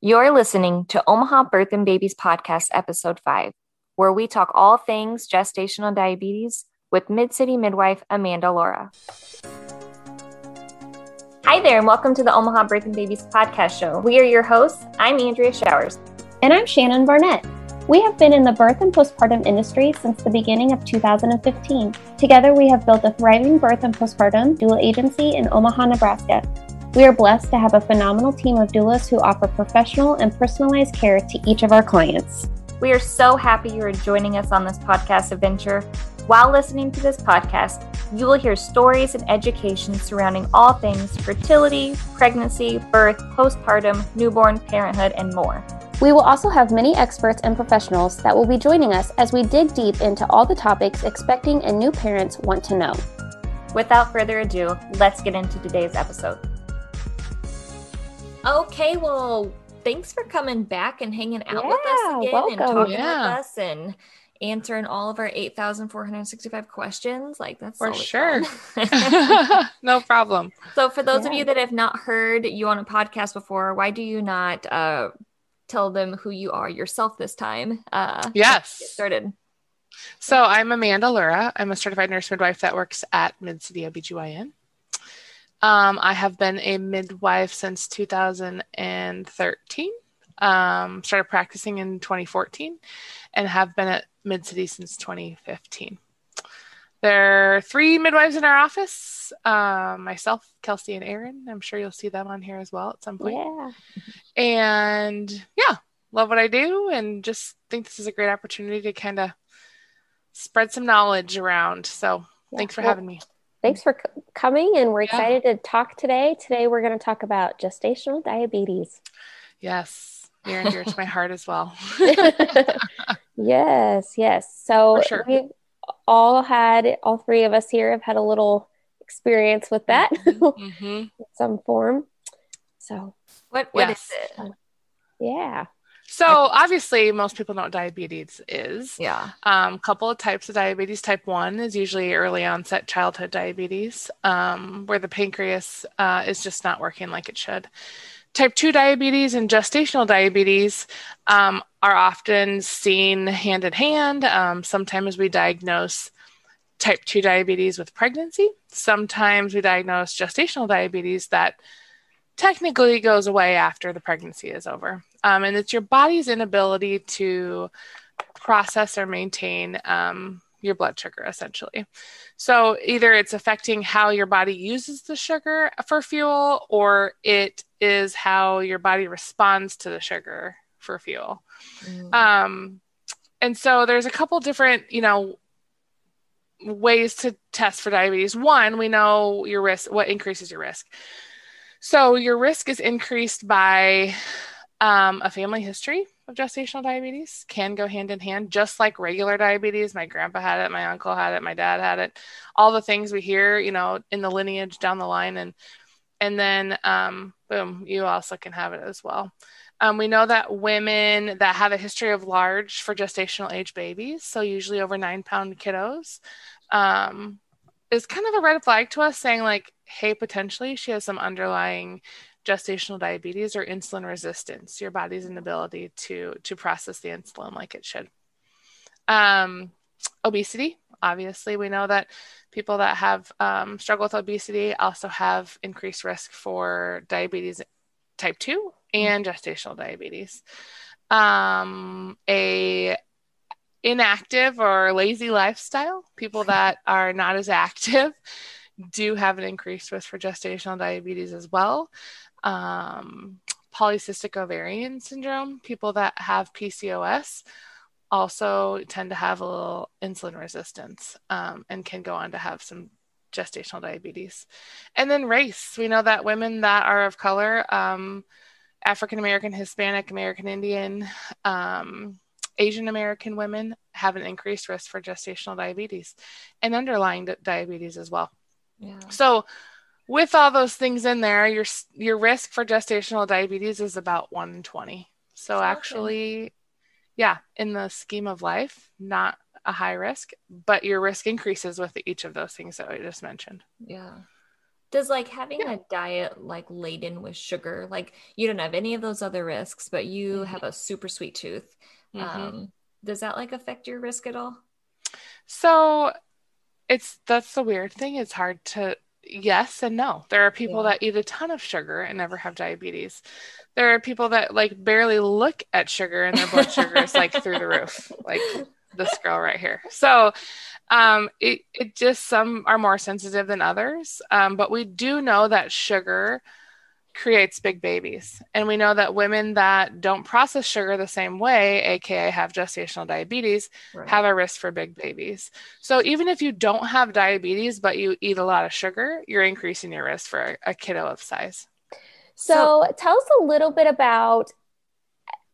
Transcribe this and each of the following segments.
You're listening to Omaha Birth and Babies Podcast, Episode 5, where we talk all things gestational diabetes with Mid City midwife Amanda Laura. Hi there, and welcome to the Omaha Birth and Babies Podcast Show. We are your hosts. I'm Andrea Showers. And I'm Shannon Barnett. We have been in the birth and postpartum industry since the beginning of 2015. Together, we have built a thriving birth and postpartum doula agency in Omaha, Nebraska we are blessed to have a phenomenal team of doulas who offer professional and personalized care to each of our clients. We are so happy you are joining us on this podcast adventure. While listening to this podcast, you will hear stories and education surrounding all things fertility, pregnancy, birth, postpartum, newborn, parenthood, and more. We will also have many experts and professionals that will be joining us as we dig deep into all the topics expecting and new parents want to know. Without further ado, let's get into today's episode. Okay, well, thanks for coming back and hanging out yeah, with us again welcome. and talking yeah. with us and answering all of our 8,465 questions. Like that's for sure. no problem. So for those yeah. of you that have not heard you on a podcast before, why do you not uh, tell them who you are yourself this time? Uh, yes. Get started. So I'm Amanda Lura. I'm a certified nurse midwife that works at Mid City OBGYN. Um, I have been a midwife since 2013. Um, started practicing in 2014 and have been at Mid City since 2015. There are three midwives in our office um, myself, Kelsey, and Aaron. I'm sure you'll see them on here as well at some point. Yeah. And yeah, love what I do and just think this is a great opportunity to kind of spread some knowledge around. So yeah. thanks for well, having me thanks for c- coming and we're excited yeah. to talk today today we're going to talk about gestational diabetes yes near and dear to my heart as well yes yes so sure. we've all had all three of us here have had a little experience with that mm-hmm. mm-hmm. some form so what what yes. is it yeah so obviously, most people know what diabetes is. Yeah. Um, couple of types of diabetes. Type one is usually early onset childhood diabetes, um, where the pancreas uh, is just not working like it should. Type 2 diabetes and gestational diabetes um, are often seen hand in hand. Um, sometimes we diagnose type 2 diabetes with pregnancy. Sometimes we diagnose gestational diabetes that technically goes away after the pregnancy is over. Um, and it's your body's inability to process or maintain um, your blood sugar, essentially. So either it's affecting how your body uses the sugar for fuel, or it is how your body responds to the sugar for fuel. Mm. Um, and so there's a couple different, you know, ways to test for diabetes. One, we know your risk, what increases your risk. So your risk is increased by um, a family history of gestational diabetes, can go hand in hand, just like regular diabetes. My grandpa had it, my uncle had it, my dad had it. All the things we hear, you know, in the lineage down the line, and and then um, boom, you also can have it as well. Um, we know that women that have a history of large for gestational age babies, so usually over nine pound kiddos, um, is kind of a red flag to us, saying like, hey, potentially she has some underlying gestational diabetes or insulin resistance, your body's inability to to process the insulin like it should. Um, obesity, obviously, we know that people that have um, struggle with obesity also have increased risk for diabetes type two and gestational diabetes. Um, a inactive or lazy lifestyle, people that are not as active do have an increased risk for gestational diabetes as well um, polycystic ovarian syndrome, people that have PCOS also tend to have a little insulin resistance um, and can go on to have some gestational diabetes. And then race. We know that women that are of color, um, African American, Hispanic, American Indian, um, Asian American women have an increased risk for gestational diabetes and underlying diabetes as well. Yeah. So, with all those things in there, your your risk for gestational diabetes is about one in twenty. So actually, yeah, in the scheme of life, not a high risk, but your risk increases with each of those things that I just mentioned. Yeah. Does like having yeah. a diet like laden with sugar, like you don't have any of those other risks, but you mm-hmm. have a super sweet tooth. Mm-hmm. Um, does that like affect your risk at all? So it's that's the weird thing. It's hard to yes and no. There are people yeah. that eat a ton of sugar and never have diabetes. There are people that like barely look at sugar and their blood sugar is like through the roof, like this girl right here. So um, it, it just some are more sensitive than others. Um, but we do know that sugar creates big babies. And we know that women that don't process sugar the same way, aka have gestational diabetes, right. have a risk for big babies. So even if you don't have diabetes but you eat a lot of sugar, you're increasing your risk for a, a kiddo of size. So, so, tell us a little bit about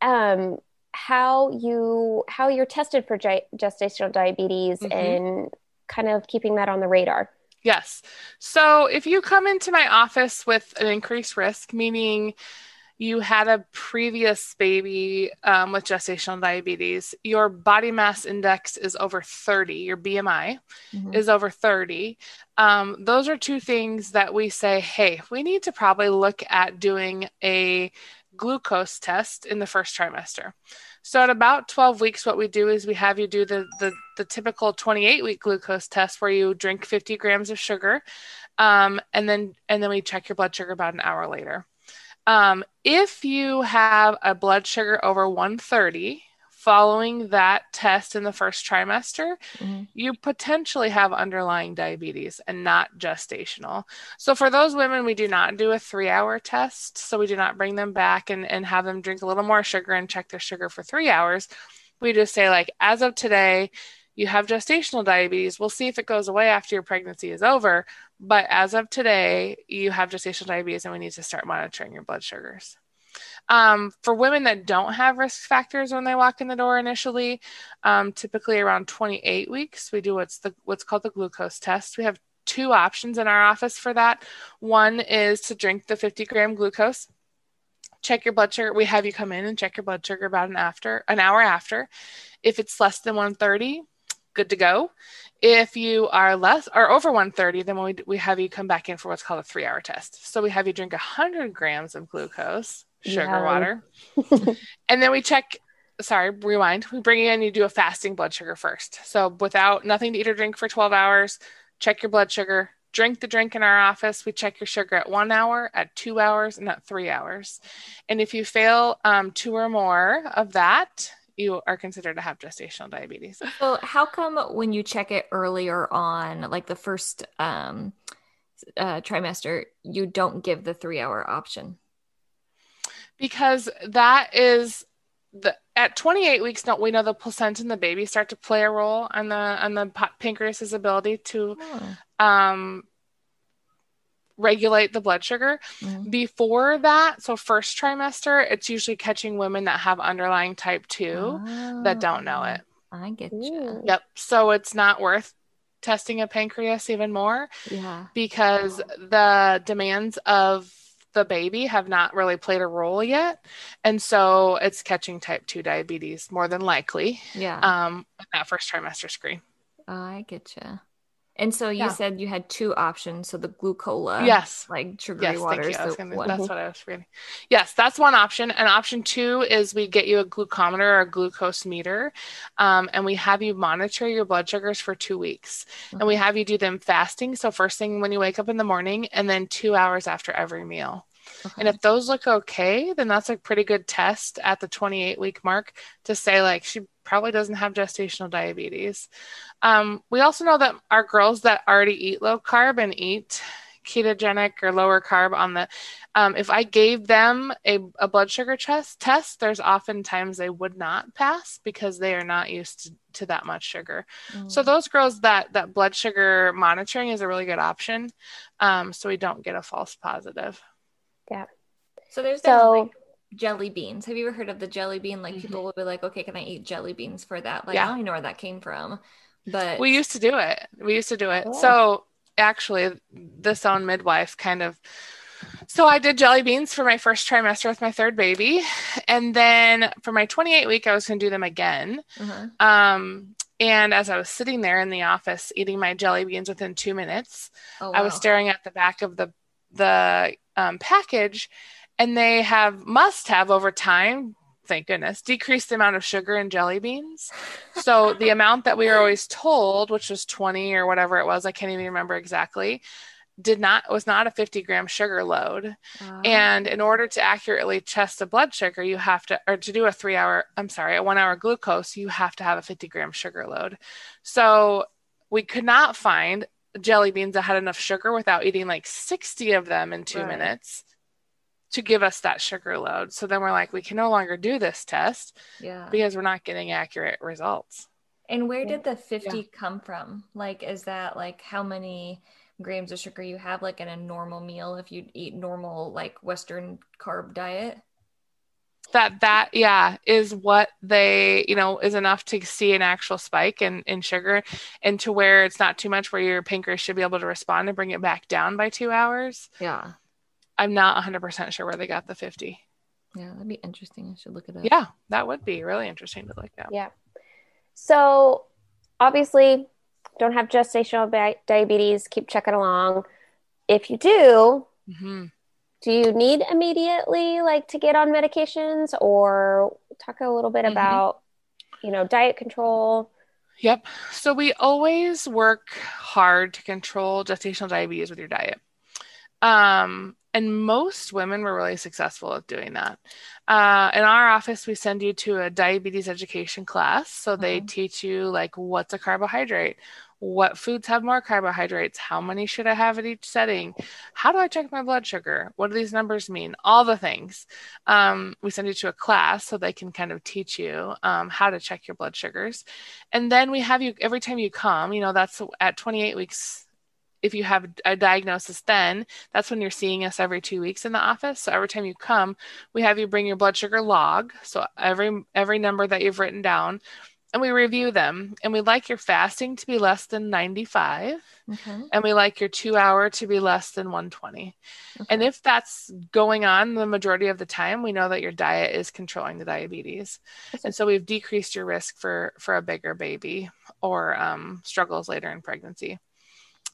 um, how you how you're tested for gestational diabetes mm-hmm. and kind of keeping that on the radar. Yes. So if you come into my office with an increased risk, meaning you had a previous baby um, with gestational diabetes, your body mass index is over 30, your BMI mm-hmm. is over 30. Um, those are two things that we say, hey, we need to probably look at doing a glucose test in the first trimester. So at about 12 weeks, what we do is we have you do the the, the typical 28 week glucose test where you drink 50 grams of sugar, um, and then and then we check your blood sugar about an hour later. Um, if you have a blood sugar over 130, following that test in the first trimester, mm-hmm. you potentially have underlying diabetes and not gestational. So, for those women, we do not do a three hour test. So, we do not bring them back and, and have them drink a little more sugar and check their sugar for three hours. We just say, like, as of today, you have gestational diabetes. We'll see if it goes away after your pregnancy is over. But as of today, you have gestational diabetes and we need to start monitoring your blood sugars. Um, for women that don't have risk factors when they walk in the door initially, um, typically around 28 weeks, we do what's the what's called the glucose test. We have two options in our office for that. One is to drink the 50 gram glucose. Check your blood sugar. We have you come in and check your blood sugar about an after an hour after. If it's less than 130, good to go. If you are less or over 130, then we, we have you come back in for what's called a three hour test. So we have you drink 100 grams of glucose sugar yeah. water. and then we check, sorry, rewind. We bring you in, you do a fasting blood sugar first. So without nothing to eat or drink for 12 hours, check your blood sugar, drink the drink in our office. We check your sugar at one hour, at two hours, and at three hours. And if you fail um, two or more of that, you are considered to have gestational diabetes. So, how come when you check it earlier on, like the first um, uh, trimester, you don't give the three hour option? Because that is the at 28 weeks don't we know the placenta and the baby start to play a role on the on the pancreas's ability to oh. um regulate the blood sugar? Mm-hmm. before that so first trimester it's usually catching women that have underlying type 2 oh, that don't know it. I get you. Yep so it's not worth testing a pancreas even more yeah. because the demands of the baby have not really played a role yet. And so it's catching type 2 diabetes more than likely. Yeah. Um, that first trimester screen. Oh, I get you. And so you yeah. said you had two options. So the glucola, yes, like sugary yes, water. Gonna, that's what I was forgetting. Yes, that's one option. And option two is we get you a glucometer or a glucose meter, um, and we have you monitor your blood sugars for two weeks, mm-hmm. and we have you do them fasting. So first thing when you wake up in the morning, and then two hours after every meal. Okay. And if those look okay, then that's a pretty good test at the 28 week mark to say, like, she probably doesn't have gestational diabetes. Um, we also know that our girls that already eat low carb and eat ketogenic or lower carb on the um, if i gave them a, a blood sugar test test there's oftentimes they would not pass because they are not used to, to that much sugar mm. so those girls that that blood sugar monitoring is a really good option um, so we don't get a false positive yeah. So there's so, like jelly beans. Have you ever heard of the jelly bean? Like mm-hmm. people will be like, okay, can I eat jelly beans for that? Like yeah. I don't even know where that came from. But we used to do it. We used to do it. So actually this own midwife kind of so I did jelly beans for my first trimester with my third baby. And then for my 28 week, I was going to do them again. Mm-hmm. Um, And as I was sitting there in the office eating my jelly beans within two minutes, Oh, I was staring at the back of the the um, package, and they have must have over time, thank goodness, decreased the amount of sugar in jelly beans. So the amount that we were always told, which was twenty or whatever it was, I can't even remember exactly, did not was not a fifty gram sugar load. Wow. And in order to accurately test the blood sugar, you have to, or to do a three hour, I'm sorry, a one hour glucose, you have to have a 50 gram sugar load. So we could not find jelly beans that had enough sugar without eating like 60 of them in two Right. minutes to give us that sugar load. So then we're like, we can no longer do this test yeah. because we're not getting accurate results. And where did the 50 come from? Like, is that like how many grams of sugar you have, like in a normal meal if you eat normal, like Western carb diet? That that yeah is what they you know is enough to see an actual spike in in sugar and to where it's not too much where your pancreas should be able to respond and bring it back down by two hours Yeah. i'm not 100% sure where they got the 50 Yeah, that'd be interesting. I should look at that yeah that would be really interesting to look at Yeah. So obviously, don't have gestational diabetes. Keep checking along. If you do, hmm do you need immediately like to get on medications or talk a little bit Mhm. about, you know, diet control? Yep. So we always work hard to control gestational diabetes with your diet. Um, and most women were really successful at doing that. Uh, in our office, we send you to a diabetes education class. So they Mhm. teach you like what's a carbohydrate, what foods have more carbohydrates, how many should I have at each setting, how do I check my blood sugar, what do these numbers mean, all the things. Um, we send you to a class so they can kind of teach you um, how to check your blood sugars. And then we have you every time you come, you know, that's at 28 weeks. If you have a diagnosis, then that's when you're seeing us every two weeks in the office. So every time you come, we have you bring your blood sugar log. So every every number that you've written down, and we review them. And we like your fasting to be less than 95, Okay. and we like your two hour to be less than 120. And if that's going on the majority of the time, we know that your diet is controlling the diabetes. And so we've decreased your risk for for a bigger baby or um, struggles later in pregnancy.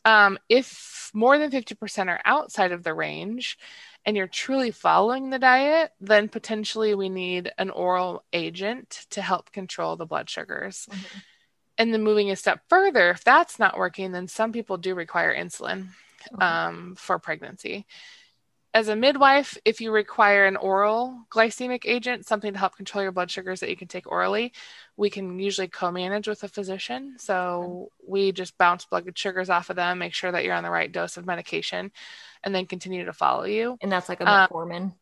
Um, if more than 50% are outside of the range and you're truly following the diet, then potentially we need an oral agent to help control the blood sugars. Mhm. And then moving a step further, if that's not working, then some people do require insulin Okay. um, for pregnancy. As a midwife, if you require an oral glycemic agent, something to help control your blood sugars that you can take orally, we can usually co manage with a physician. So we just bounce blood sugars off of them, make sure that you're on the right dose of medication, and then continue to follow you. and that's like a uh, metformin.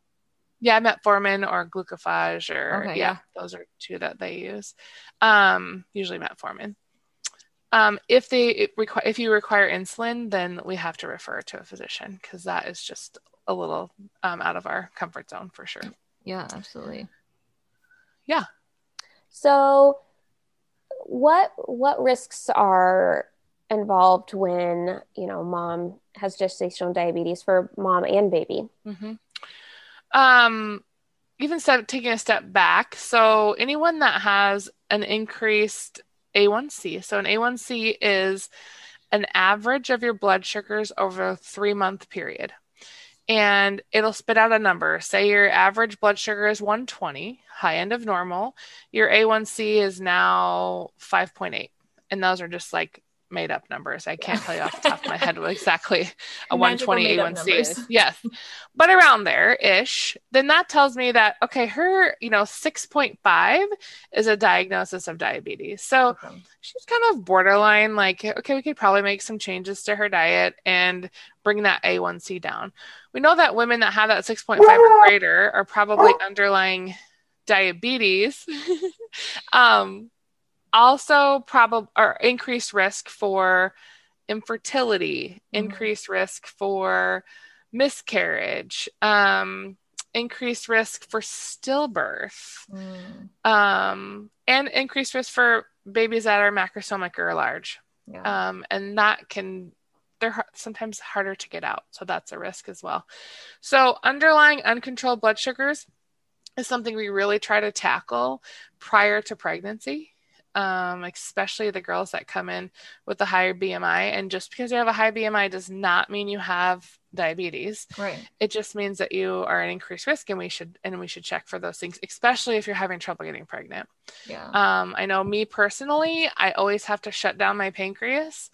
Yeah, metformin or glucophage, or Okay, yeah, yeah. those are two that they use. Um, usually metformin. Um, if they require, if you require insulin, then we have to refer to a physician because that is just a little um, out of our comfort zone for sure. Yeah, absolutely. Yeah. So what what risks are involved when, you know, mom has gestational diabetes for mom and baby? hmm Um, even step, taking a step back. So anyone that has an increased A1C, so an A1C is an average of your blood sugars over a three month period. And it'll spit out a number. Say your average blood sugar is 120, high end of normal. Your A1C is now 5.8. And those are just like made up numbers. I can't tell you off the top of my head exactly a Magical 120 A1C is. Yes. But around there ish, then that tells me that, okay, her, you know, 6.5 is a diagnosis of diabetes. So Okay. she's kind of borderline like okay we could probably make some changes to her diet and bring that a1c down we know that women that have that 6.5 or greater are probably underlying diabetes um also probably or increased risk for infertility Mhm. increased risk for miscarriage um increased risk for stillbirth Mm, um, and increased risk for babies that are macrosomic or large. yeah. Um, and that can, they're sometimes harder to get out. So that's a risk as well. So underlying uncontrolled blood sugars is something we really try to tackle prior to pregnancy. Um, especially the girls that come in with a higher BMI. And just because you have a high BMI does not mean you have diabetes. Right. It just means that you are at increased risk, and we should and we should check for those things, especially if you're having trouble getting pregnant. Yeah. Um, I know me personally, I always have to shut down my pancreas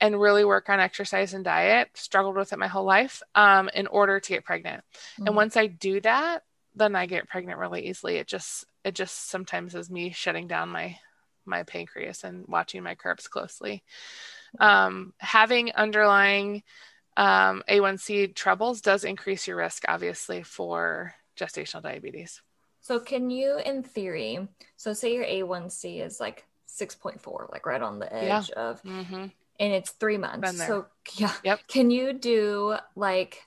and really work on exercise and diet. Struggled with it my whole life um, in order to get pregnant. Mhm. And once I do that, then I get pregnant really easily. It just it just sometimes is me shutting down my my pancreas and watching my carbs closely. Um, having underlying um, A1C troubles does increase your risk, obviously, for gestational diabetes. So can you, in theory, so say your A1C is like 6.4, like right on the Yeah. edge of, hmm and it's three months. So yeah. Yep. Can you do like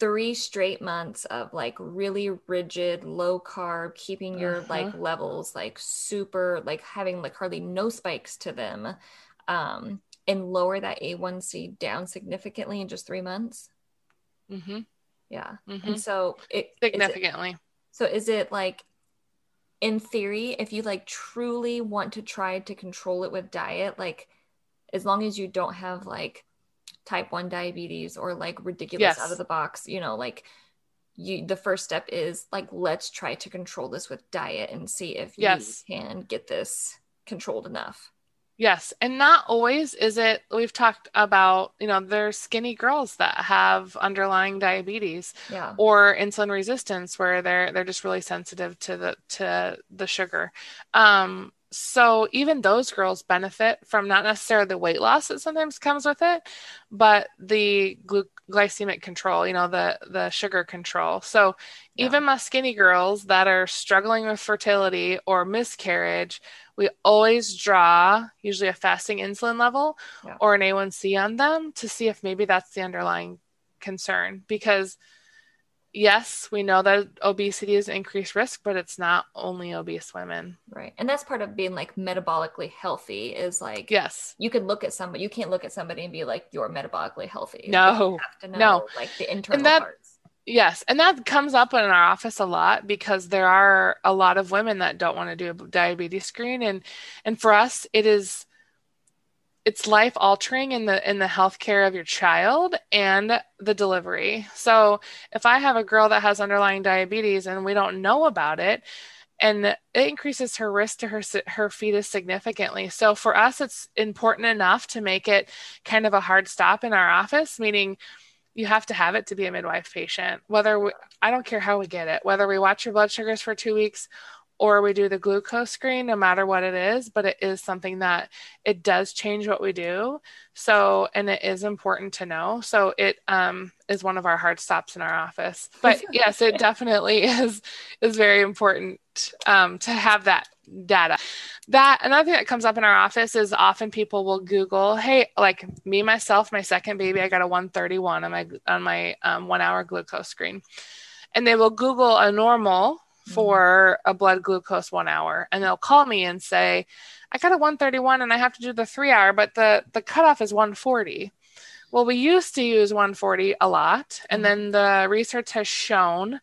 three straight months of like really rigid, low carb, keeping your Uh-huh. like levels like super, like having like hardly no spikes to them, um, and lower that A1C down significantly in just three months? mm-hmm. Yeah. hmm And so it- Significantly. so is it like in theory, if you like truly want to try to control it with diet, like as long as you don't have like type 1 diabetes or like ridiculous Yes. out of the box, you know, like you the first step is like let's try to control this with diet and see if Yes. you can get this controlled enough. Yes, and not always is it. We've talked about, you know, there's skinny girls that have underlying diabetes Yeah. or insulin resistance where they're they're just really sensitive to the to the sugar. Um, so even those girls benefit from not necessarily the weight loss that sometimes comes with it, but the glu- glycemic control, you know, the the sugar control. So Yeah. even my skinny girls that are struggling with fertility or miscarriage, we always draw usually a fasting insulin level Yeah. or an A1C on them to see if maybe that's the underlying concern because yes, we know that obesity is increased risk, but it's not only obese women. Right. And that's part of being like metabolically healthy is like Yes. you can look at somebody you can't look at somebody and be like you're metabolically healthy No. you have to know No. like the internal that- parts Yes, and that comes up in our office a lot because there are a lot of women that don't want to do a diabetes screen and and for us it is it's life altering in the in the healthcare of your child and the delivery. So if I have a girl that has underlying diabetes and we don't know about it and it increases her risk to her her fetus significantly. So for us it's important enough to make it kind of a hard stop in our office meaning you have to have it to be a midwife patient. Whether we, I don't care how we get it, whether we watch your blood sugars for two weeks or we do the glucose screen, no matter what it is, but it is something that it does change what we do. So, and it is important to know. So, it um, is one of our hard stops in our office. But yes, it definitely is is very important um, to have that data. That another thing that comes up in our office is often people will Google, "Hey, like me myself, my second baby, I got a 131 on my on my um, one hour glucose screen," and they will Google a normal Mm-hmm. for a blood glucose one hour, and they'll call me and say, "I got a 131 and I have to do the three hour, but the the cutoff is 140." Well, we used to use 140 a lot, and mm-hmm. then the research has shown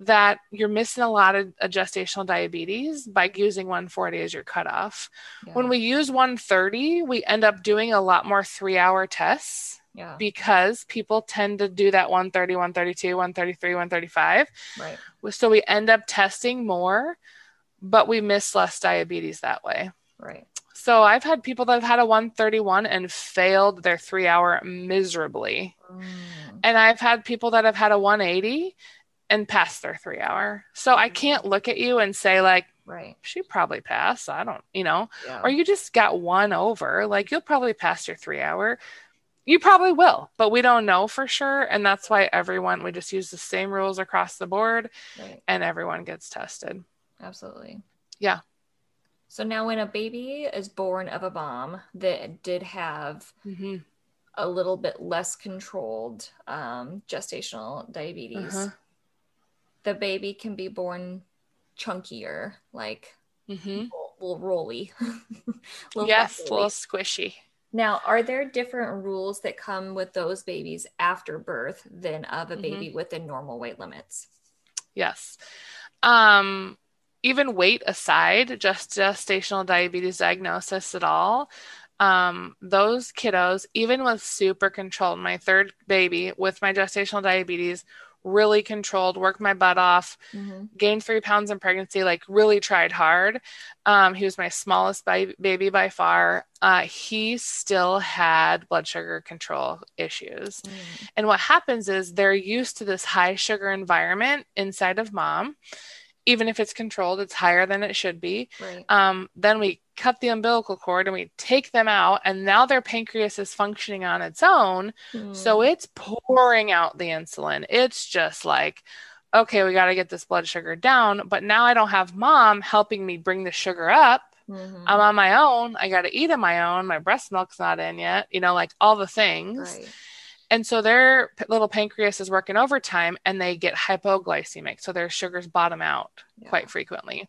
that you're missing a lot of gestational diabetes by using 140 as your cutoff. yeah. When we use 130, we end up doing a lot more three hour tests yeah because people tend to do that 130, 132, 133, 135. right So we end up testing more, but we miss less diabetes that way. right So I've had people that have had a 131 and failed their three hour miserably. Mm. And I've had people that have had a 180 and passed their three hour. So I can't look at you and say, like, right she probably passed. I don't, you know, yeah or you just got one over. Like, you'll probably pass your three hour. You probably will, but we don't know for sure. And that's why everyone, we just use the same rules across the board right and everyone gets tested. absolutely Yeah. so now when a baby is born of a mom that did have hmm a little bit less controlled um, gestational diabetes Uh-huh. the baby can be born chunkier like hmm little rolly little Yes, a little squishy. Now are there different rules that come with those babies after birth than of a Mhm. baby within normal weight limits Yes. Um, even weight aside, just gestational diabetes diagnosis at all, um, those kiddos, even with super controlled, my third baby with my gestational diabetes, really controlled, worked my butt off, mm-hmm. gained three pounds in pregnancy, like really tried hard. Um, he was my smallest by, baby by far. Uh, he still had blood sugar control issues. Mm. And what happens is they're used to this high sugar environment inside of mom even if it's controlled, it's higher than it should be. Right. Um, then we cut the umbilical cord and we take them out, and now their pancreas is functioning on its own. Mm. So it's pouring out the insulin. It's just like, okay, we got to get this blood sugar down. But now I don't have mom helping me bring the sugar up. Mm-hmm. I'm on my own. I got to eat on my own. My breast milk's not in yet, you know, like all the things. Right. And so their little pancreas is working overtime and they get hypoglycemic. So their sugars bottom out yeah. quite frequently.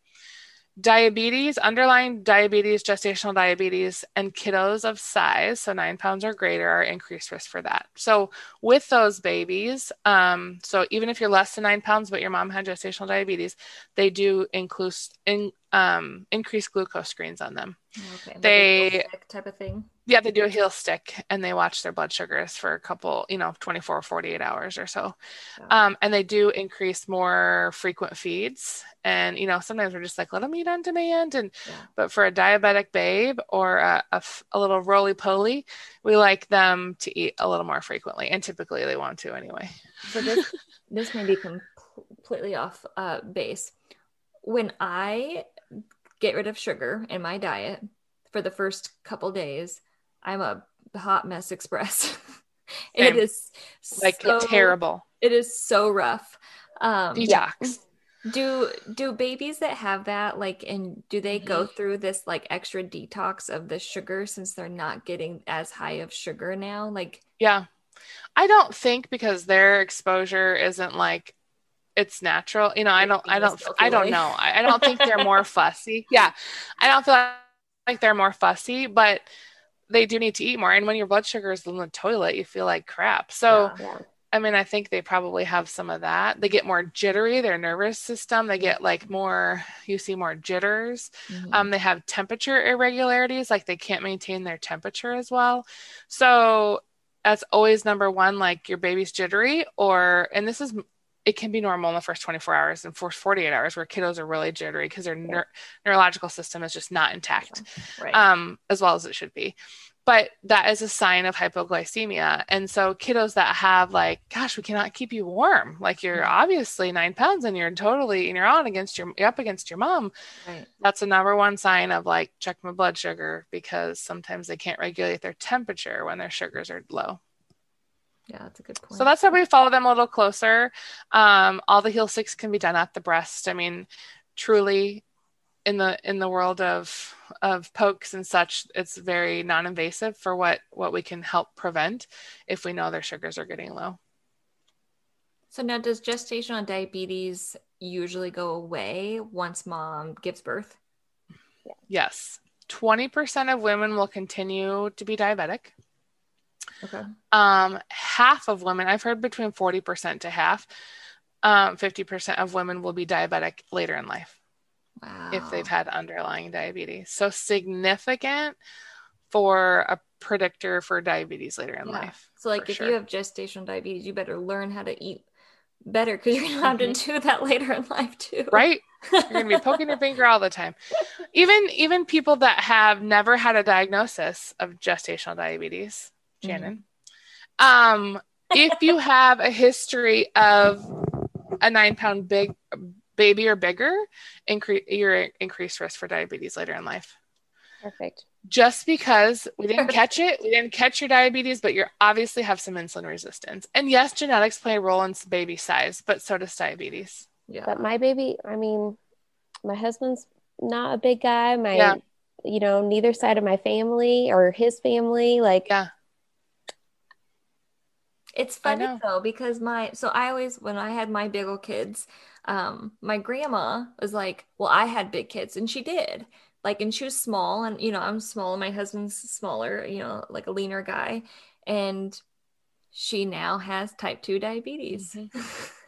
Diabetes, underlying diabetes, gestational diabetes, and kiddos of size, so nine pounds or greater, are increased risk for that. So, with those babies, um, so even if you're less than nine pounds, but your mom had gestational diabetes, they do include in, um, increased glucose screens on them. Okay, they type of thing. Yeah, they do a heel stick and they watch their blood sugars for a couple, you know, 24 or 48 hours or so. Um, and they do increase more frequent feeds. And, you know, sometimes we're just like, let them eat on demand. And, yeah. but for a diabetic babe or a, a, a little roly poly, we like them to eat a little more frequently. And typically they want to anyway. So this, this may be completely off uh, base. When I get rid of sugar in my diet for the first couple days, I'm a hot mess express. it is like so, terrible. It is so rough. Um, Detox. Do do babies that have that like and do they go mm-hmm. through this like extra detox of the sugar since they're not getting as high of sugar now? Like Yeah. I don't think because their exposure isn't like it's natural. You know, I don't I don't I don't know. I, I don't think they're more fussy. Yeah. I don't feel like they're more fussy, but they do need to eat more. And when your blood sugar is in the toilet, you feel like crap. So, yeah, yeah. I mean, I think they probably have some of that. They get more jittery, their nervous system. They get like more, you see more jitters. Mm-hmm. Um, they have temperature irregularities, like they can't maintain their temperature as well. So, that's always number one, like your baby's jittery, or, and this is it can be normal in the first 24 hours and first 48 hours where kiddos are really jittery because their neur- neurological system is just not intact right. um, as well as it should be but that is a sign of hypoglycemia and so kiddos that have like gosh we cannot keep you warm like you're mm-hmm. obviously nine pounds and you're totally and you're on against your you're up against your mom right. that's the number one sign of like check my blood sugar because sometimes they can't regulate their temperature when their sugars are low yeah, that's a good point. So that's how we follow them a little closer. Um, all the heel sticks can be done at the breast. I mean, truly, in the in the world of of pokes and such, it's very non-invasive for what what we can help prevent if we know their sugars are getting low. So now, does gestational diabetes usually go away once mom gives birth? Yes, twenty percent of women will continue to be diabetic. Okay. Um, half of women, I've heard between 40% to half, um, 50% of women will be diabetic later in life. Wow. If they've had underlying diabetes. So significant for a predictor for diabetes later in yeah. life. So, like, if sure. you have gestational diabetes, you better learn how to eat better because you're gonna have mm-hmm. to do that later in life too. Right. You're gonna be poking your finger all the time. Even even people that have never had a diagnosis of gestational diabetes, Shannon. Mm-hmm. Um, if you have a history of a nine pound big baby or bigger, increase your increased risk for diabetes later in life. Perfect. Just because we didn't catch it, we didn't catch your diabetes, but you obviously have some insulin resistance. And yes, genetics play a role in baby size, but so does diabetes. Yeah. But my baby, I mean, my husband's not a big guy. My, yeah. you know, neither side of my family or his family, like, yeah it's funny though because my so I always when I had my big old kids, um, my grandma was like, "Well, I had big kids," and she did. Like, and she was small, and you know, I'm small, and my husband's smaller, you know, like a leaner guy, and she now has type two diabetes. Mm-hmm.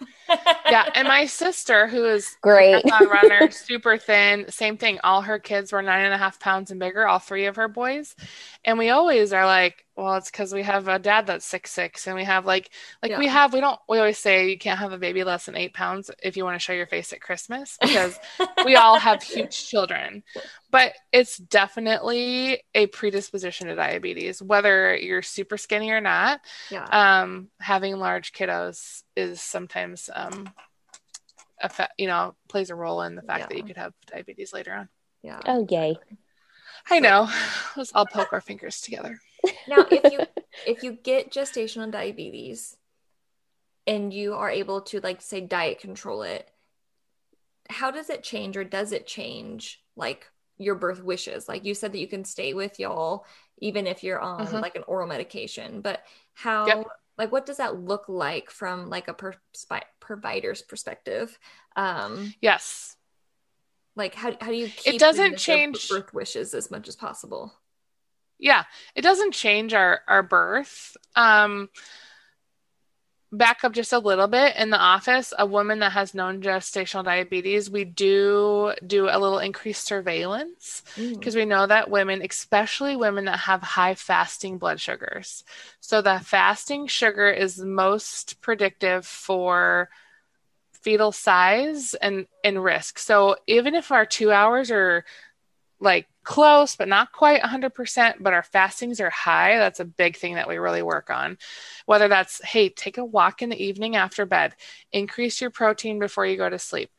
yeah, and my sister, who is Great. runner, super thin, same thing. All her kids were nine and a half pounds and bigger, all three of her boys. And we always are like, well, it's because we have a dad that's six six, and we have like, like we have, we don't, we always say you can't have a baby less than eight pounds if you want to show your face at Christmas because we all have huge children. But it's definitely a predisposition to diabetes, whether you're super skinny or not yeah. um, having large kiddos is sometimes um, affect, you know plays a role in the fact that you could have diabetes later on. yeah. Oh, yay. I know. Let's all poke our fingers together. Now, if you if you get gestational diabetes and you are able to like say diet control it, how does it change or does it change like your birth wishes? Like you said that you can stay with y'all even if you're on Mhm. like an oral medication, but how Yep. Like what does that look like from like a provider's perspective? Um Yes. like how, how do you keep doesn't them with their change- birth wishes as much as possible? Yeah. It doesn't change our our birth. Um, back up just a little bit in the office a woman that has known gestational diabetes we do do a little increased surveillance Mm. because we know that women, especially women that have high fasting blood sugars, so the fasting sugar is most predictive for fetal size and and risk. So even if our two hours are like close but not quite 100% but our fastings are high. That's a big thing that we really work on. Whether that's hey take a walk in the evening after bed increase your protein before you go to sleep.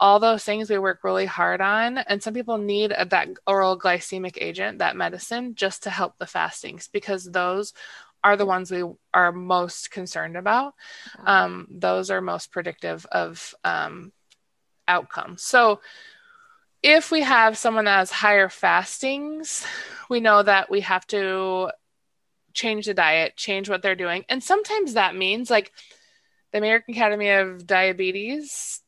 All those things we work really hard on. And some people need a, that oral glycemic agent that medicine just to help the fastings because those are the ones we are most concerned about. Um, those are most predictive of um, outcomes. So if we have someone that has higher fastings we know that we have to change the diet change what they're doing and sometimes that means like the american academy of diabetes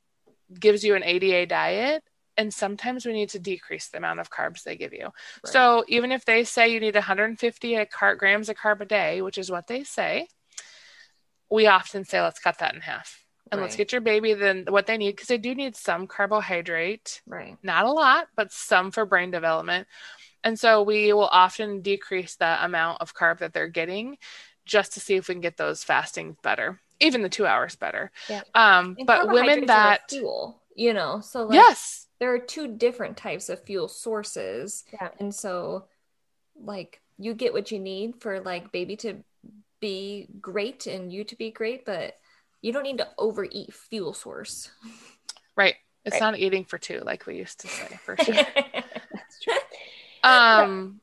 gives you an ADA diet, and sometimes we need to decrease the amount of carbs they give you. Right. So even if they say you need 150 grams of carb a day, which is what they say, we often say let's cut that in half and let's get your baby then what they need because they do need some carbohydrate, right. not a lot, but some for brain development. And so we will often decrease the amount of carb that they're getting just to see if we can get those fasting better, even the two hours better. Yeah. Um, And but women that fuel, you know, so like yes, there are two different types of fuel sources. Yeah. And so like you get what you need for like baby to be great and you to be great, but you don't need to overeat fuel source. right. It's Right. not eating for two like we used to say for sure. That's true. um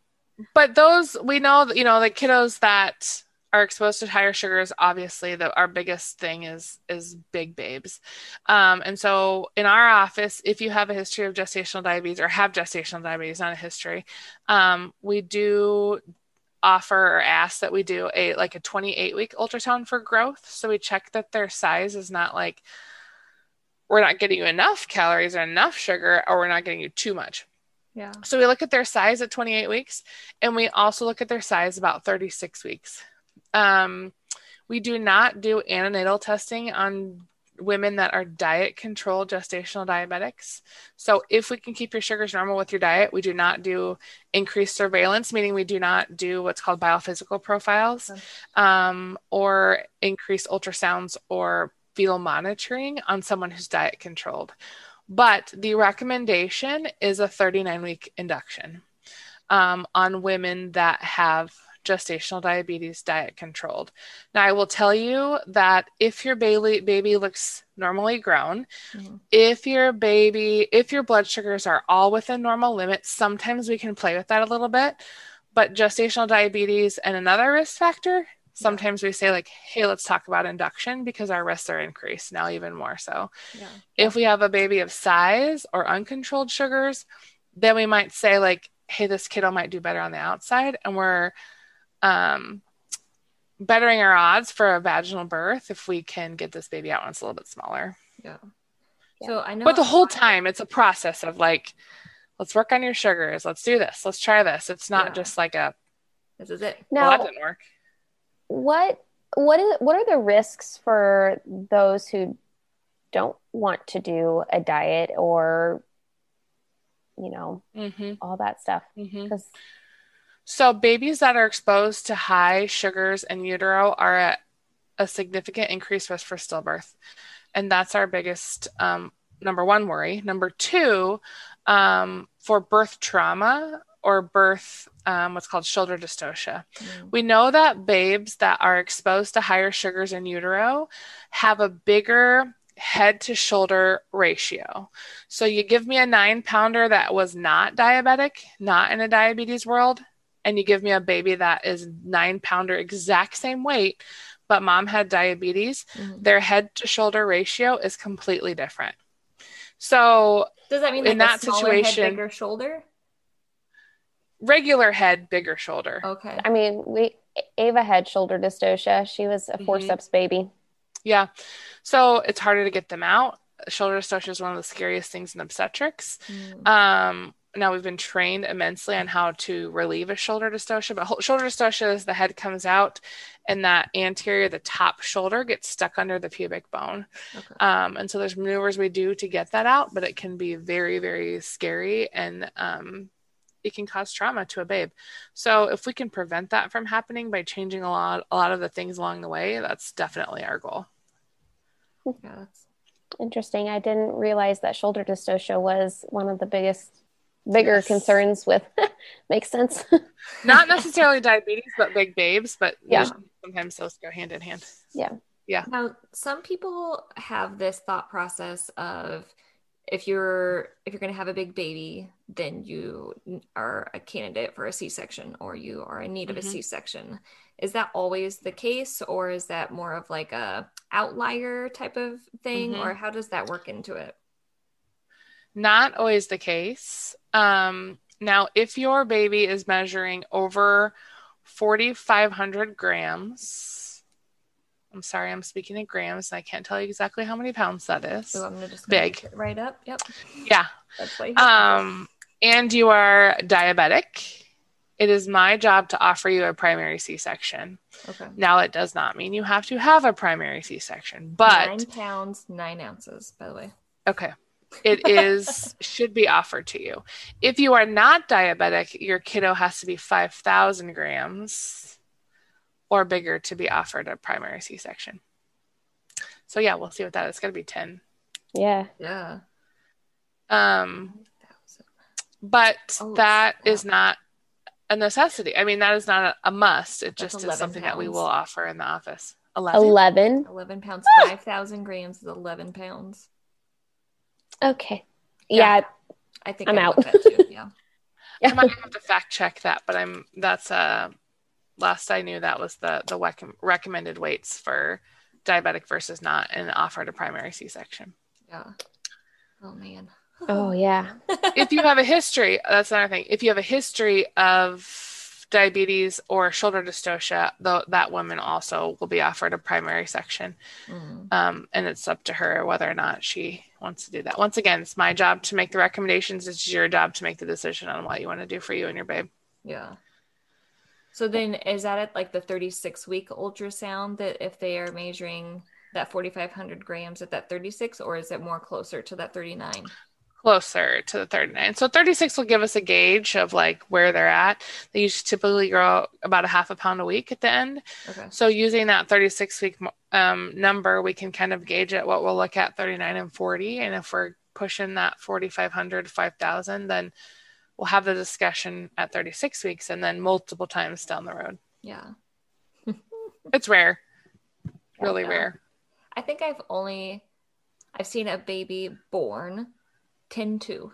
but those we know that you know the kiddos that are exposed to higher sugars obviously the our biggest thing is is big babes um and so in our office if you have a history of gestational diabetes or have gestational diabetes not a history um we do offer or ask that we do a like a 28 week ultrasound for growth so we check that their size is not like we're not getting you enough calories or enough sugar or we're not getting you too much yeah. so we look at their size at 28 weeks, and we also look at their size about 36 weeks. Um, we do not do antenatal testing on women that are diet controlled gestational diabetics. So if we can keep your sugars normal with your diet, we do not do increased surveillance, meaning we do not do what's called biophysical profiles um, or increased ultrasounds or fetal monitoring on someone who's diet controlled. But the recommendation is a 39 week induction um, on women that have gestational diabetes diet controlled. Now, I will tell you that if your baby, baby looks normally grown, Mhm. if your baby, if your blood sugars are all within normal limits, sometimes we can play with that a little bit. But gestational diabetes and another risk factor, sometimes we say, like, hey, let's talk about induction because our risks are increased now, even more so. Yeah. If we have a baby of size or uncontrolled sugars, then we might say, like, hey, this kiddo might do better on the outside, and we're um, bettering our odds for a vaginal birth if we can get this baby out when it's a little bit smaller. Yeah. Yeah. So I know But the whole time, it's a process of like, let's work on your sugars. Let's do this. Let's try this. It's not Yeah. just like a, this is it. well, Now, that didn't work. what what is what are the risks for those who don't want to do a diet or you know Mm-hmm. all that stuff Mm-hmm. So, babies that are exposed to high sugars in utero are at a significant increased risk for stillbirth. And that's our biggest um, number one worry. Number two, um, for birth trauma or birth, um, what's called shoulder dystocia. Mm. We know that babes that are exposed to higher sugars in utero have a bigger head to shoulder ratio. So you give me a nine pounder that was not diabetic, not in a diabetes world, and you give me a baby that is nine pounder, exact same weight, but mom had diabetes, Mhm. their head to shoulder ratio is completely different. So Does that mean In that a situation- head, bigger shoulder? regular head, bigger shoulder. Okay. i mean we ava had shoulder dystocia she was a forceps baby Yeah. So it's harder to get them out. Shoulder dystocia is one of the scariest things in obstetrics. Mm. Um, now we've been trained immensely on how to relieve a shoulder dystocia, but shoulder dystocia is the head comes out and that anterior, the top shoulder gets stuck under the pubic bone. Okay. Um, and so there's maneuvers we do to get that out, but it can be very, very scary and um, it can cause trauma to a babe. So if we can prevent that from happening by changing a lot, a lot of the things along the way, that's definitely our goal. Yeah, that's interesting i didn't realize that shoulder dystocia was one of the biggest bigger Yes. concerns with makes sense Not necessarily diabetes, but big babes, but Yeah. sometimes those go hand in hand. Yeah. Yeah. Now, some people have this thought process of if you're if you're going to have a big baby, then you are a candidate for a C-section or you are in need of a Mhm. C-section. Is that always the case or is that more of like a outlier type of thing Mhm. or how does that work into it? Not always the case. Um, now, if your baby is measuring over 4,500 grams, I'm sorry, I'm speaking in grams, and I can't tell you exactly how many pounds that is. So I'm gonna just Big. look it right up. Yep. Yeah. That's why. Um, and you are diabetic, it is my job to offer you a primary C section. okay. Now, it does not mean you have to have a primary C section, but nine pounds, nine ounces, by the way. Okay. It is should be offered to you. If you are not diabetic, your kiddo has to be 5,000 grams or bigger to be offered a primary C section. So yeah, we'll see what that is. It's going to be 10. yeah Yeah. Um, but Oh, that is wow. not a necessity. I mean, that is not a, a must. It That's just is 11 something that we will offer in the office. 11. 11 11 pounds, Ah! 5,000 grams is 11 pounds. Okay Yeah. yeah, I think I'm I out. want that too. Yeah. I might have to fact check that, but I'm that's uh last I knew that was the the rec- recommended weights for diabetic versus not and offered a primary C-section. Yeah. Oh, man. oh yeah if you have a history, that's another thing. If you have a history of diabetes or shoulder dystocia, though that woman also will be offered a primary section. Mm. Um, and it's up to her whether or not she wants to do that. Once again, it's my job to make the recommendations. It's your job to make the decision on what you want to do for you and your babe. Yeah. So then is that at like the 36 week ultrasound that if they are measuring that 4,500 grams at that 36, or is it more closer to that 39? Closer to the 39. So 36 will give us a gauge of like where they're at. They usually typically grow about a half a pound a week at the end. Okay. So using that 36 week um, number, we can kind of gauge at what we'll look at 39 and 40. And if we're pushing that 4,500, 5,000, then we'll have the discussion at 36 weeks and then multiple times down the road. Yeah. It's rare, really rare. I think I've only I've seen a baby born 10 2.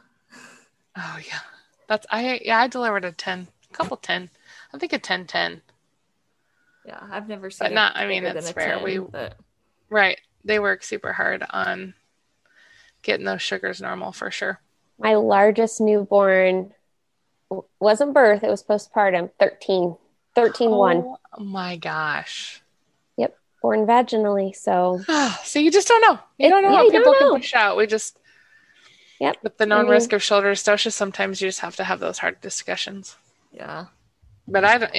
Oh yeah, that's I yeah I delivered a 10, a couple 10. I think a 10 10. Yeah, I've never seen But it not- I mean, bigger it's rare. 10, We- but Right. They work super hard on getting those sugars normal for sure. my largest newborn wasn't birth it was postpartum 13 13 1 Oh my gosh. Yep. Born vaginally so so you just don't know. You It- don't know yeah, what people know. can push out. We just Yep. with the known mean- risk of shoulder dystocia, sometimes you just have to have those hard discussions. yeah. But I don't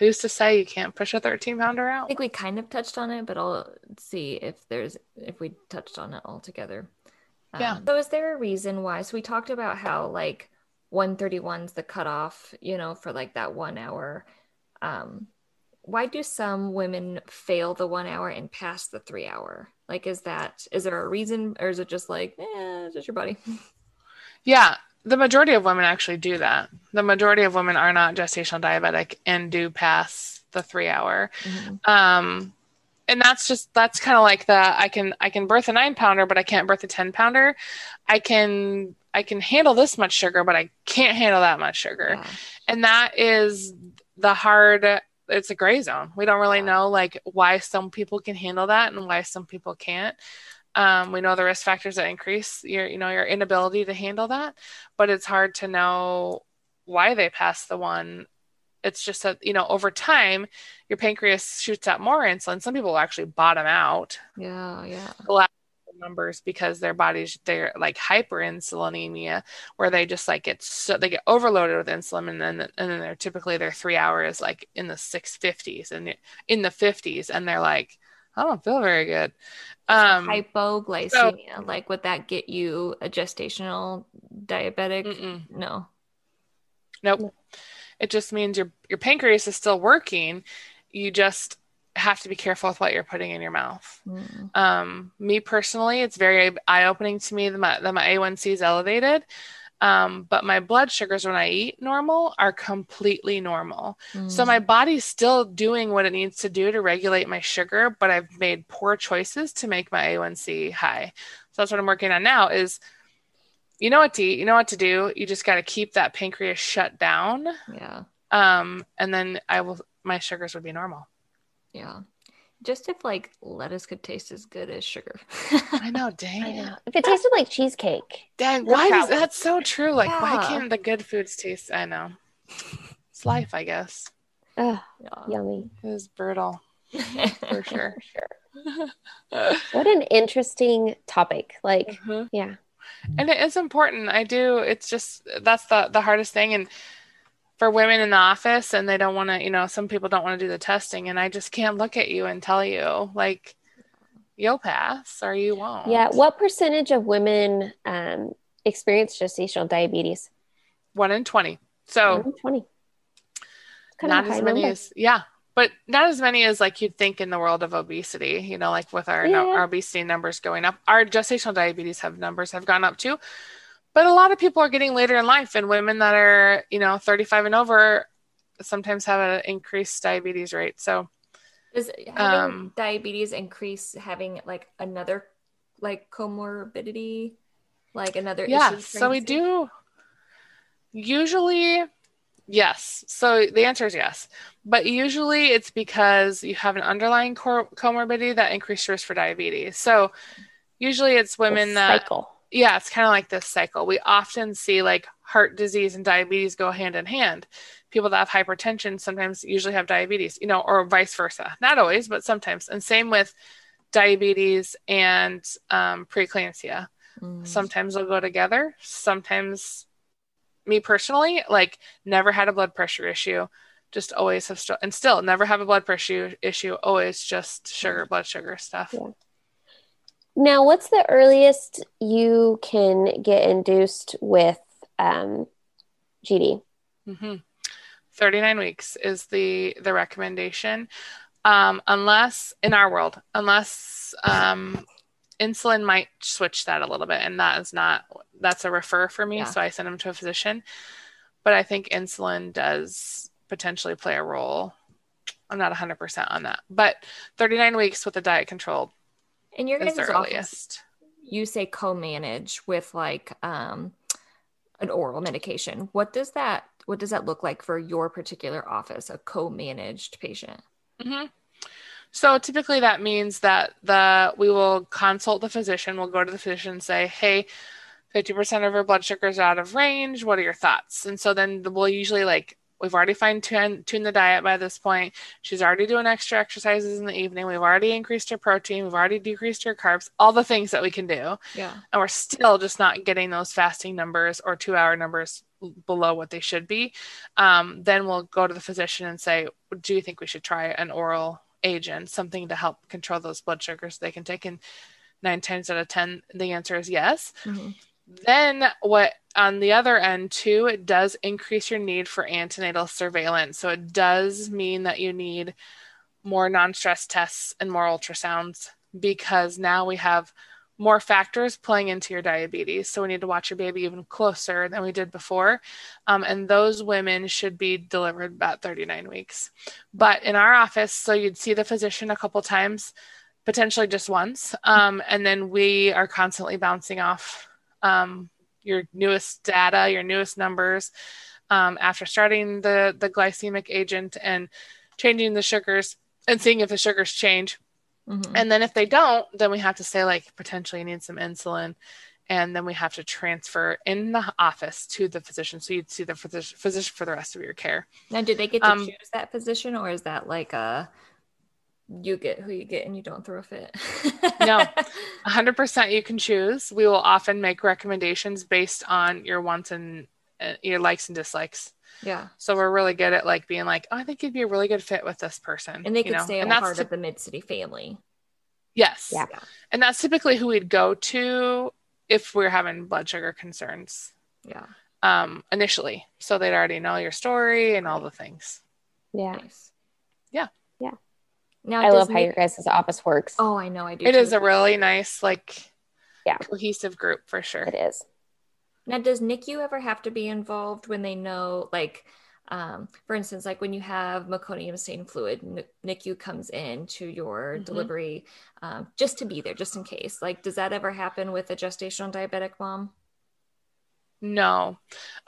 who's to say you can't push a 13 pounder out? I think we kind of touched on it, but I'll see if there's if we touched on it altogether. Yeah. Um, so is there a reason why? So we talked about how like 131 is the cutoff, you know, for like that one hour. Um, why do some women fail the one hour and pass the three hour? Like, is that is there a reason, or is it just like, eh, it's just your body? Yeah, the majority of women actually do that. The majority of women are not gestational diabetic and do pass the three hour. Um, and that's just that's kind of like the I can I can birth a nine pounder, but I can't birth a ten pounder. I can I can handle this much sugar, but I can't handle that much sugar. Yeah. And that is the hard it's a gray zone. We don't really know like why some people can handle that and why some people can't. Um, we know the risk factors that increase your you know your inability to handle that, but it's hard to know why they pass the one. It's just that you know over time your pancreas shoots out more insulin. Some people actually bottom out Yeah, yeah. Numbers because their bodies they're like hyperinsulinemia where they just like get so they get overloaded with insulin and then and then they're typically their three hours like in the 650s and in the 50s and they're like I don't feel very good. Um, Hypoglycemia, like would that get you a gestational diabetic? mm-mm. No. Nope. It just means your your pancreas is still working. You just have to be careful with what you're putting in your mouth. Mm. Um, me personally, it's very eye opening to me that my, that my A1C is elevated. Um, but my blood sugars when I eat normal are completely normal. So Mm. my body's still doing what it needs to do to regulate my sugar, but I've made poor choices to make my A1C high. So that's what I'm working on now is you know what to eat, you know what to do. You just got to keep that pancreas shut down. yeah, Um, and then I will, my sugars would be normal. Yeah. Just if like lettuce could taste as good as sugar. I know, dang. I know. If it tasted like cheesecake. Dang, why does problem. that's so true? Like, why can't the good foods taste? I know. It's life, I guess. Ugh, Yeah. yummy. It was brutal for sure. For sure. What an interesting topic. Like, Mhm. yeah. And it is important. I do. It's just that's the the hardest thing. And for women in the office, and they don't want to. You know, some people don't want to do the testing, and I just can't look at you and tell you like you'll pass or you won't. Yeah. What percentage of women um, experience gestational diabetes? one in twenty. So 20. Kind not of as many number. as yeah but not as many as like you'd think in the world of obesity you know like with our, no, our obesity numbers going up our gestational diabetes have numbers have gone up too but a lot of people are getting later in life and women that are you know 35 and over sometimes have an increased diabetes rate so Does Um, diabetes increase having like another like comorbidity, like another yeah issue? so we do usually yes so the answer is yes but usually it's because you have an underlying cor- comorbidity that increases risk for diabetes so usually it's women that cycle. Yeah it's kind of like this cycle. We often see like heart disease and diabetes go hand in hand. People that have hypertension sometimes usually have diabetes you know or vice versa. Not always but sometimes. And same with diabetes and um, preeclampsia. Mm. sometimes they'll go together. Sometimes me personally like never had a blood pressure issue. Just always have st- and still never have a blood pressure issue. Always just sugar blood sugar stuff. Yeah. Now, what's the earliest you can get induced with um, GD? hmm 39 weeks is the the recommendation. Um, unless in our world unless um, insulin might switch that a little bit and that is not that's a refer for me Yeah. so i send them to a physician. But i think insulin does potentially play a role. I'm not 100% on that. But 39 weeks with a diet controlled In your guys' the office, you say co-manage with like um an oral medication. What does that what does that look like for your particular office, a co-managed patient? hmm So typically that means that the we will consult the physician. We'll go to the physician and say, "Hey, fifty percent of her blood sugar is out of range. What are your thoughts?" And so then we'll usually like We've already fine tuned the diet by this point. She's already doing extra exercises in the evening. We've already increased her protein. We've already decreased her carbs, all the things that we can do. Yeah. And we're still just not getting those fasting numbers or two hour numbers below what they should be. Um, then we'll go to the physician and say, Do you think we should try an oral agent, something to help control those blood sugars they can take? And nine times out of 10, the answer is yes. Mm-hmm. Then, what on the other end, too, it does increase your need for antenatal surveillance. So, it does mean that you need more non stress tests and more ultrasounds because now we have more factors playing into your diabetes. So, we need to watch your baby even closer than we did before. Um, and those women should be delivered about 39 weeks. But in our office, so you'd see the physician a couple times potentially just once. Um, and then we are constantly bouncing off um, your newest data, your newest numbers um, after starting the, the glycemic agent and changing the sugars and seeing if the sugars change. Mm-hmm. And then if they don't, then we have to say, like, potentially you need some insulin. And then we have to transfer in the office to the physician. So you'd see the physician, physician for the rest of your care. Now, do they get to um, choose that physician or is that like a you get who you get and you don't throw a fit. no, 100% you can choose. We will often make recommendations based on your wants and uh, your likes and dislikes. Yeah. So we're really good at like being like, oh, I think you'd be a really good fit with this person. And they could know? stay a part t- of the Mid City family. Yes. Yeah. And that's typically who we'd go to if we're having blood sugar concerns. Yeah. Um, initially. So they'd already know your story and all the things. Yeah. Nice. Yeah. Now I love how your guys' office works. Oh, I know I do. It too. is a really nice, like, yeah, cohesive group for sure. It is. Now, does NICU ever have to be involved when they know, like, um, for instance, like when you have meconium stain fluid, NICU comes in to your mm-hmm. delivery um, just to be there, just in case. Like, does that ever happen with a gestational diabetic mom? No,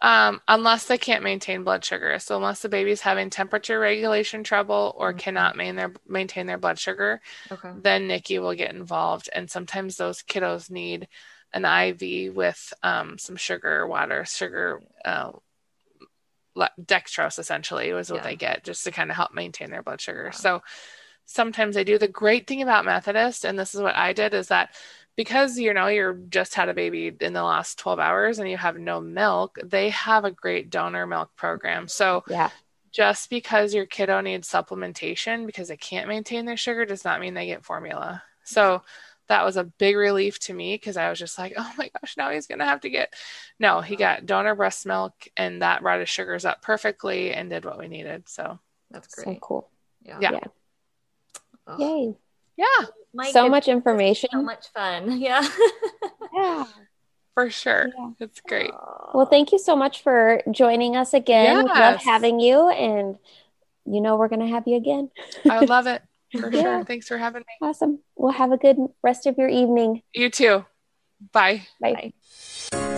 um, unless they can't maintain blood sugar. So unless the baby's having temperature regulation trouble or mm-hmm. cannot main their, maintain their blood sugar, okay. then NICU will get involved. And sometimes those kiddos need an IV with um, some sugar, water, sugar, uh, dextrose essentially was what yeah. they get just to kind of help maintain their blood sugar. So sometimes they do. The great thing about Methodist, and this is what I did, is that because you know you're just had a baby in the last 12 hours and you have no milk they have a great donor milk program. So yeah. just because your kiddo needs supplementation because they can't maintain their sugar does not mean they get formula. So that was a big relief to me because i was just like oh my gosh now he's gonna have to get no he got donor breast milk and that brought his sugars up perfectly and did what we needed. So that's great. so cool. Yeah. Yeah, yeah. yay yeah my so much information. So much fun. Yeah. yeah. For sure. Yeah. It's great. Well, thank you so much for joining us again. Yes. We love having you and you know we're gonna have you again. I love it. For yeah. sure. Thanks for having me. Awesome. Well have a good rest of your evening. You too. Bye. Bye. Bye.